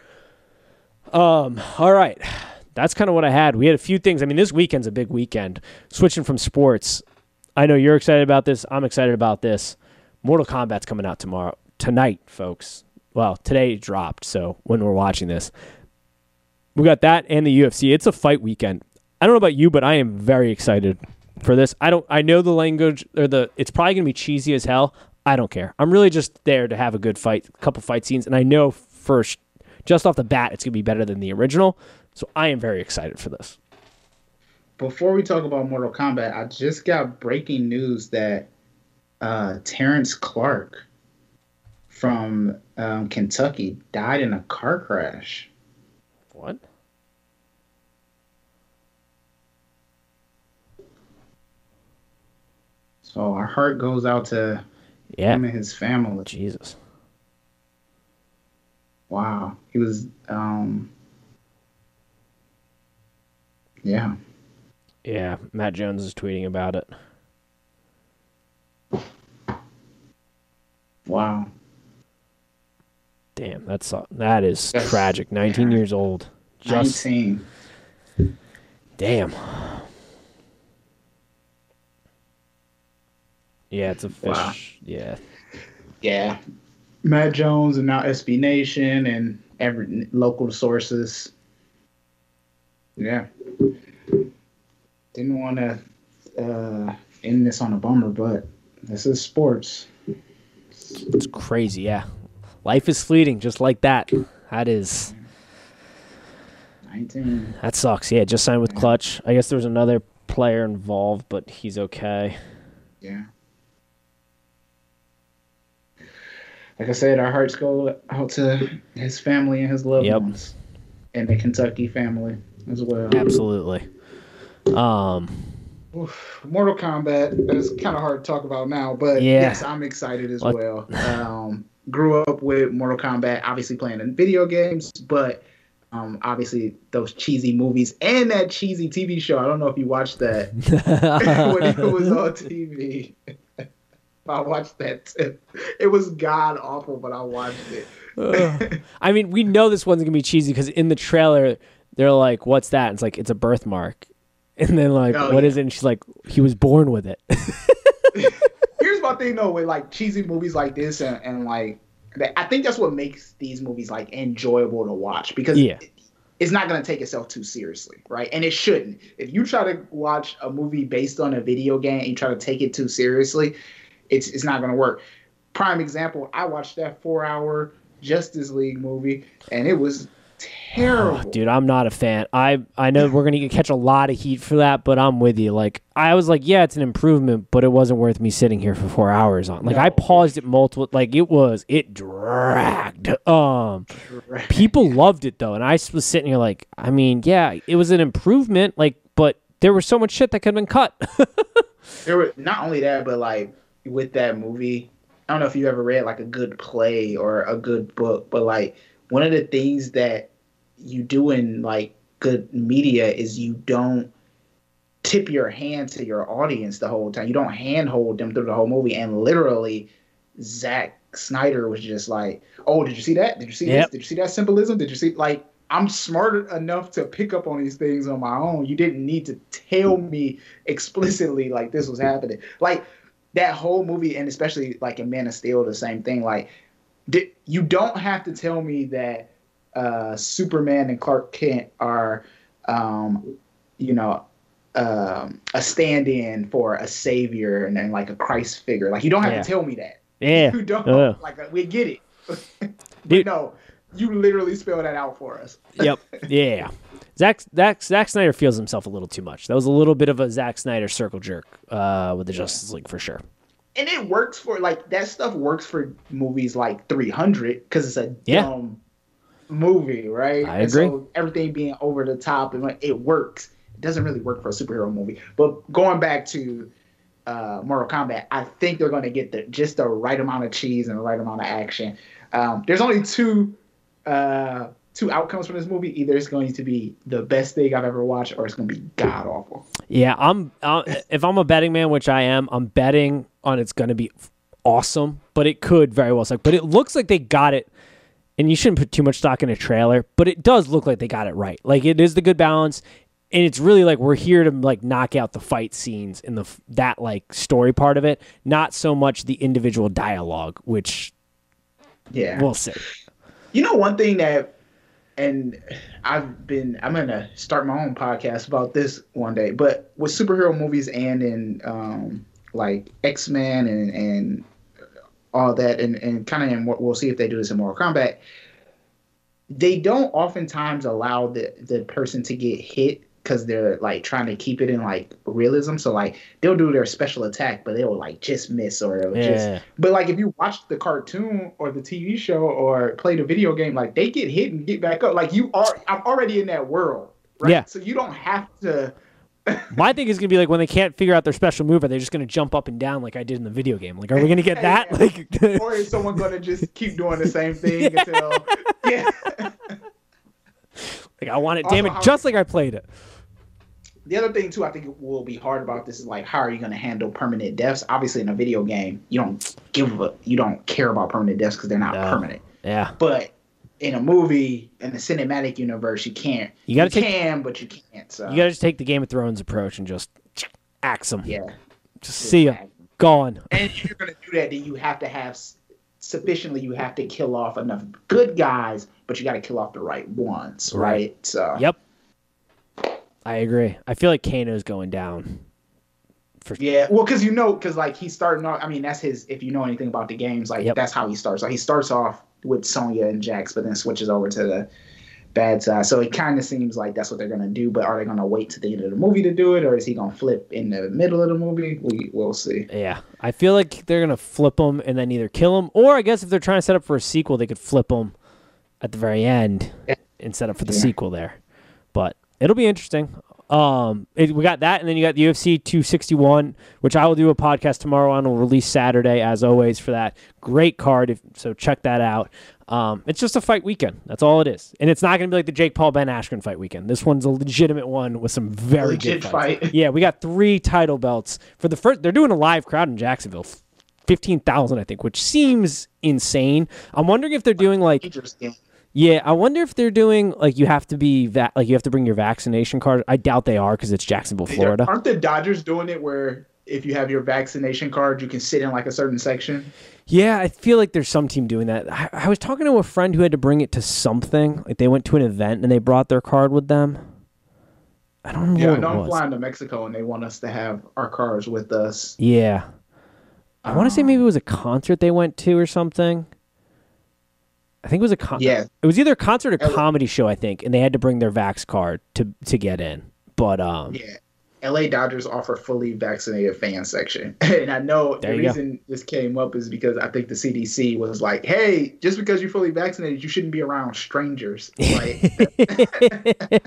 Um, all right. That's kind of what I had. We had a few things. I mean, this weekend's a big weekend. Switching from sports, I know you're excited about this. I'm excited about this. Mortal Kombat's coming out tomorrow, tonight, folks. Well, today it dropped, so when we're watching this, we got that and the UFC. It's a fight weekend. I don't know about you, but I am very excited for this. I don't. I know the language or the. It's probably gonna be cheesy as hell. I don't care. I'm really just there to have a good fight, a couple fight scenes, and I know first, just off the bat, it's gonna be better than the original. So I am very excited for this. Before we talk about Mortal Kombat, I just got breaking news that uh, Terrence Clarke from um, Kentucky died in a car crash. What? So our heart goes out to Yeah. him and his family. Jesus. Wow, he was. um Yeah, Yeah. Matt Jones is tweeting about it. wow. Damn, that's that is That's- tragic. 19 yeah. years old. Just Nineteen. damn. Yeah, it's a fish. Wow. Yeah. Yeah, Matt Jones and now SB Nation and every local sources. Yeah, didn't want to uh, end this on a bummer, but this is sports. It's crazy, yeah. Life is fleeting, just like that. That is 19. that sucks. Yeah, just signed with Klutch. I guess there was another player involved, but he's okay. Yeah. Like I said, our hearts go out to his family and his loved Yep. ones, and the Kentucky family as well. Absolutely. Um, Oof. Mortal Kombat. That's kind of hard to talk about now, but Yeah. yes, I'm excited as What- well. Um, grew up with Mortal Kombat, obviously playing in video games, but um, obviously those cheesy movies and that cheesy TV show. I don't know if you watched that when it was on TV. I watched that. It was god awful, but I watched it. I mean, we know this one's gonna be cheesy because in the trailer they're like, "What's that?" And it's like, "It's a birthmark." And then like, Oh, "What yeah. is it?" And she's like, "He was born with it." Here's my thing though with like cheesy movies like this and, and like I think that's what makes these movies like enjoyable to watch because Yeah. it- it's not going to take itself too seriously, right? And it shouldn't. If you try to watch a movie based on a video game and you try to take it too seriously, it's it's not going to work. Prime example, I watched that 4-hour Justice League movie and it was terrible. Oh, Dude, I'm not a fan. I I know we're gonna catch a lot of heat for that, but I'm with you. Like I was like, yeah, it's an improvement, but it wasn't worth me sitting here for four hours on. Like I paused it multiple. Like it was, it dragged. Um, people loved it though, and I was sitting here like, I mean, yeah, it was an improvement. Like, but there was so much shit that could have been cut. there were not only that, but like with that movie, I don't know if you ever read like a good play or a good book, but like one of the things that you do in like good media is you don't tip your hand to your audience the whole time. You don't handhold them through the whole movie. And literally, Zack Snyder was just like, "Oh, did you see that? Did you see Yep. this? Did you see that symbolism? Did you see like?" I'm smart enough to pick up on these things on my own. You didn't need to tell me explicitly like this was happening. Like that whole movie, and especially like in Man of Steel, the same thing. Like you don't have to tell me that uh, Superman and Clark Kent are, um, you know, um, a stand-in for a savior and, then like a Christ figure. Like you don't have Yeah. to tell me that. yeah, You don't. Ugh. Like we get it. but Dude. no, you literally spell that out for us. yep, yeah. Zack, Zack, Zack Snyder feels himself a little too much. That was a little bit of a Zack Snyder circle jerk uh, with the Justice League for sure. and it works for like that stuff works for movies like 300 because it's a Yeah. dumb movie, right? I And agree. so everything being over the top and like, it works. It doesn't really work for a superhero movie. But going back to uh, Mortal Kombat, I think they're going to get the just the right amount of cheese and the right amount of action. Um, there's only two uh, two outcomes from this movie. Either it's going to be the best thing I've ever watched, or it's going to be god awful. Yeah, I'm. Uh, if I'm a betting man, which I am, I'm betting on it's going to be awesome, but it could very well suck. But it looks like they got it, and you shouldn't put too much stock in a trailer, but it does look like they got it right. Like it is the good balance, and it's really like we're here to like knock out the fight scenes in the that like story part of it, not so much the individual dialogue, which Yeah. we'll see. You know, one thing that, and I've been, I'm gonna start my own podcast about this one day. But with superhero movies and in um, like X Men and and all that, and and kind of we'll see if they do this in Mortal Kombat. They don't oftentimes allow the the person to get hit because they're like trying to keep it in like realism. So like they'll do their special attack, but they'll like just miss or it'll just Yeah, but like if you watch the cartoon or the TV show or play the video game, like they get hit and get back up. Like you are, I'm already in that world, right? Yeah. So you don't have to. my thing is gonna be like when they can't figure out their special move, are they just gonna jump up and down like I did in the video game? Like, are we gonna get that? Yeah. Like, Or is someone gonna just keep doing the same thing until? Yeah. Like I want it, Also, damn it, uh-huh. just like I played it. The other thing too, I think it will be hard about this is like how are you going to handle permanent deaths? Obviously, in a video game, you don't give a, you don't care about permanent deaths because they're not No. permanent. Yeah, But in a movie, in the cinematic universe, you can't. You gotta take- can, but you can't. So you gotta just take the Game of Thrones approach and just axe them. yeah. Just see ya, gone. And if you're going to do that, then you have to have sufficiently. You have to kill off enough good guys, but you got to kill off the right ones, Right. right? So Yep, I agree. I feel like Kano's going down. For Yeah, well, because you know, because like he's starting off. I mean, that's his. If you know anything about the games, like Yep. that's how he starts. Like he starts off with Sonya and Jax, but then switches over to the bad side. So it kind of seems like that's what they're gonna do. But are they gonna wait to the end of the movie to do it, or is he gonna flip in the middle of the movie? We will see. Yeah, I feel like they're gonna flip him and then either kill him, or I guess if they're trying to set up for a sequel, they could flip him at the very end and set up for the Yeah. sequel there. But it'll be interesting. Um, it, we got that, and then you got the UFC 261, which I will do a podcast tomorrow on. We'll release Saturday, as always, for that great card. If, so check that out. Um, it's just a fight weekend. That's all it is, and it's not going to be like the Jake Paul Ben Askren fight weekend. This one's a legitimate one with some very Legit good fights. fight. Yeah, we got three title belts for the first. They're doing a live crowd in Jacksonville, fifteen thousand, I think, which seems insane. I'm wondering if they're doing like Interesting. Yeah, I wonder if they're doing like you have to be va- like you have to bring your vaccination card. I doubt they are because it's Jacksonville, Florida. Aren't the Dodgers doing it where if you have your vaccination card, you can sit in like a certain section? Yeah, I feel like there's some team doing that. I, I was talking to a friend who had to bring it to something. Like they went to an event and they brought their card with them. I don't remember Yeah, I know I'm was. flying to Mexico and they want us to have our cars with us. Yeah, I want to say ah. maybe it was a concert they went to or something. I think it was a con- Yeah. It was either a concert or comedy show, I think, and they had to bring their Vax card to to get in. But um, Yeah. LA Dodgers offer fully vaccinated fan section. And I know the you go. reason this came up is because I think the CDC was like, hey, just because you're fully vaccinated, you shouldn't be around strangers. Like,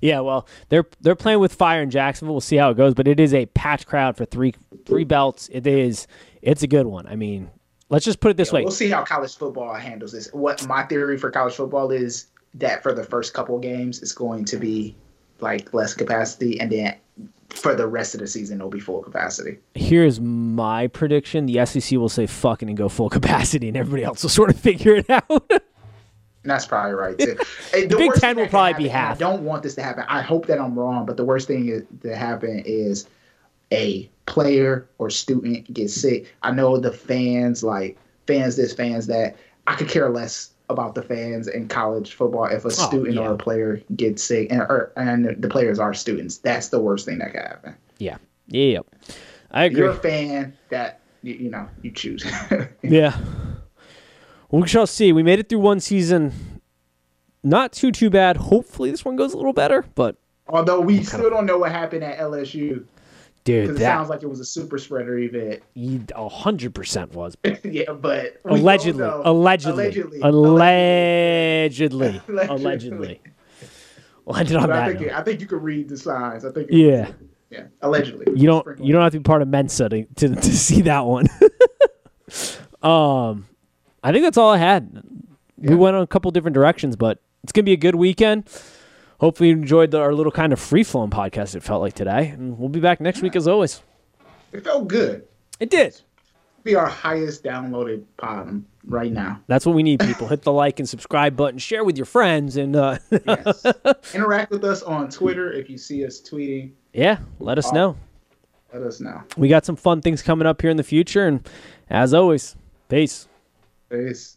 yeah, well, they're they're playing with fire in Jacksonville. We'll see how it goes, but it is a patch crowd for three three belts. It is it's a good one. I mean, let's just put it this way. we'll see how college football handles this. What my theory for college football is that for the first couple games, it's going to be like less capacity, and then for the rest of the season, it'll be full capacity. Here's my prediction: the SEC will say fucking and go full capacity, and everybody else will sort of figure it out. That's probably right too. Hey, The Big Ten will probably be happen, and half. I don't want this to happen. I hope that I'm wrong, but the worst thing is, to happen is a player or student gets sick. I know the fans, like fans this, fans that. I could care less about the fans in college football if a oh, student Oh, yeah. or a player gets sick, and or, and the players are students. That's the worst thing that could happen. yeah, yeah, I agree. you're a fan that you, you know you choose. Yeah, we shall see. We made it through one season, not too too bad. Hopefully, this one goes a little better. But Although we still don't know what happened at LSU dude, because it that sounds like it was a super spreader event. a hundred percent was yeah, but allegedly, allegedly, allegedly, allegedly, allegedly. Landed on But I think. I think you could read the signs. I think Yeah. yeah, allegedly. You don't you don't have to be part of Mensa to to, to see that one. um, I think that's all I had. We went on a couple different directions, but it's gonna be a good weekend. Hopefully, you enjoyed the, our little kind of free flowing podcast. It felt like today, and we'll be back next week as always. It felt good. It did. Be our highest downloaded pod right now. That's what we need, people. Hit the like and subscribe button, share with your friends, and uh, Yes. Interact with us on Twitter if you see us tweeting. yeah, let us know. Let us know. We got some fun things coming up here in the future, and as always, peace. Peace.